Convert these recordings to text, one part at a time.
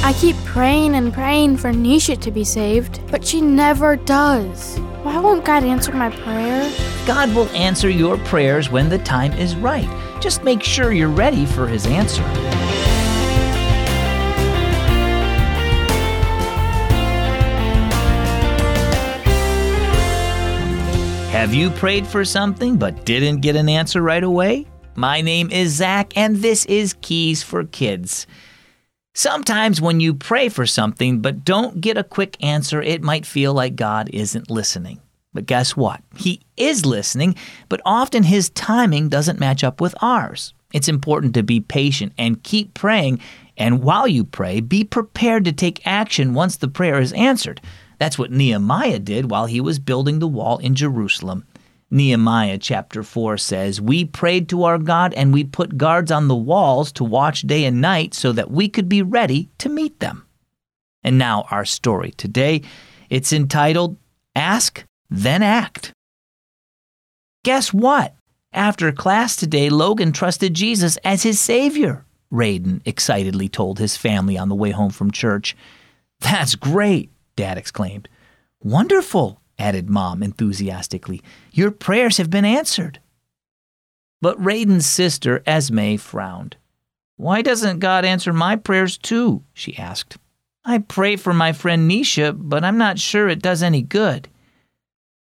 I keep praying and praying for Nisha to be saved, but she never does. Why won't God answer my prayer? God will answer your prayers when the time is right. Just make sure you're ready for His answer. Have you prayed for something but didn't get an answer right away? My name is Zach, and this is Keys for Kids. Sometimes when you pray for something but don't get a quick answer, it might feel like God isn't listening. But guess what? He is listening, but often his timing doesn't match up with ours. It's important to be patient and keep praying, and while you pray, be prepared to take action once the prayer is answered. That's what Nehemiah did while he was building the wall in Jerusalem. Nehemiah chapter 4 says, We prayed to our God and we put guards on the walls to watch day and night so that we could be ready to meet them. And now our story today. It's entitled Ask, Then Act. Guess what? After class today, Logan trusted Jesus as his Savior, Raiden excitedly told his family on the way home from church. That's great, Dad exclaimed. Wonderful, added Mom enthusiastically. Your prayers have been answered. But Raiden's sister, Esme, frowned. Why doesn't God answer my prayers too? she asked. I pray for my friend Nisha, but I'm not sure it does any good.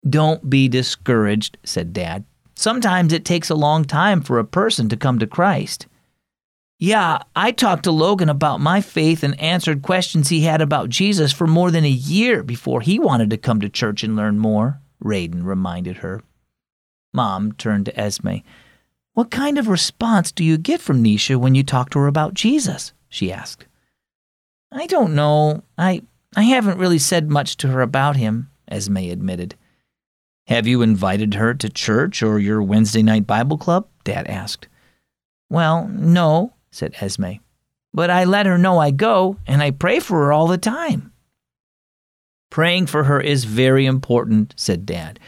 Don't be discouraged, said Dad. Sometimes it takes a long time for a person to come to Christ. Yeah, I talked to Logan about my faith and answered questions he had about Jesus for more than a year before he wanted to come to church and learn more, Raiden reminded her. Mom turned to Esme. What kind of response do you get from Nisha when you talk to her about Jesus? she asked. I don't know. I I haven't really said much to her about him, Esme admitted. Have you invited her to church or your Wednesday night Bible club? Dad asked. Well, no, said Esme. But I let her know I go, and I pray for her all the time. Praying for her is very important, said Dad.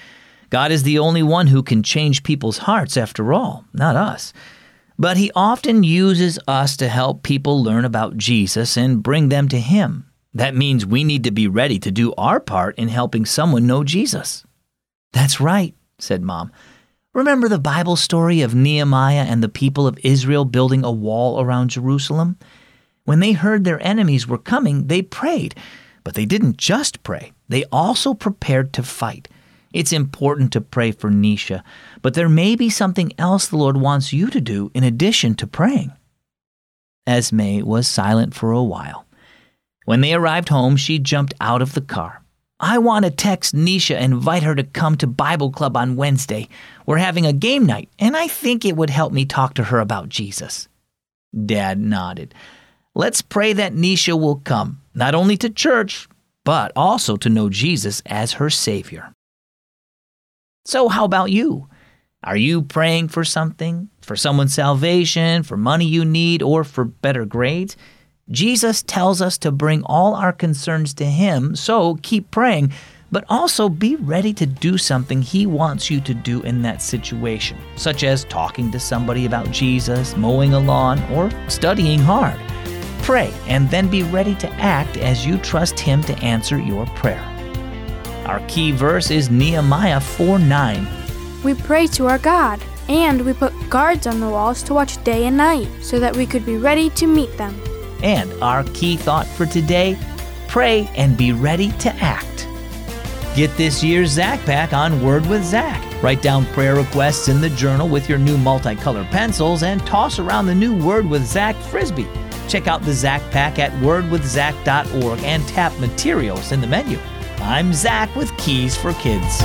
God is the only one who can change people's hearts, after all, not us. But He often uses us to help people learn about Jesus and bring them to Him. That means we need to be ready to do our part in helping someone know Jesus. That's right, said Mom. Remember the Bible story of Nehemiah and the people of Israel building a wall around Jerusalem? When they heard their enemies were coming, they prayed. But they didn't just pray, they also prepared to fight. It's important to pray for Nisha, but there may be something else the Lord wants you to do in addition to praying. Esme was silent for a while. When they arrived home, she jumped out of the car. I want to text Nisha and invite her to come to Bible Club on Wednesday. We're having a game night, and I think it would help me talk to her about Jesus. Dad nodded. Let's pray that Nisha will come, not only to church, but also to know Jesus as her Savior. So, how about you? Are you praying for something? For someone's salvation, for money you need, or for better grades? Jesus tells us to bring all our concerns to Him, so keep praying, but also be ready to do something He wants you to do in that situation, such as talking to somebody about Jesus, mowing a lawn, or studying hard. Pray and then be ready to act as you trust Him to answer your prayer. Our key verse is Nehemiah 4 9. We pray to our God, and we put guards on the walls to watch day and night, so that we could be ready to meet them. And our key thought for today pray and be ready to act. Get this year's Zach Pack on Word with Zach. Write down prayer requests in the journal with your new multicolor pencils and toss around the new Word with Zach Frisbee. Check out the Zach Pack at wordwithzach.org and tap materials in the menu. I'm Zach with Keys for Kids.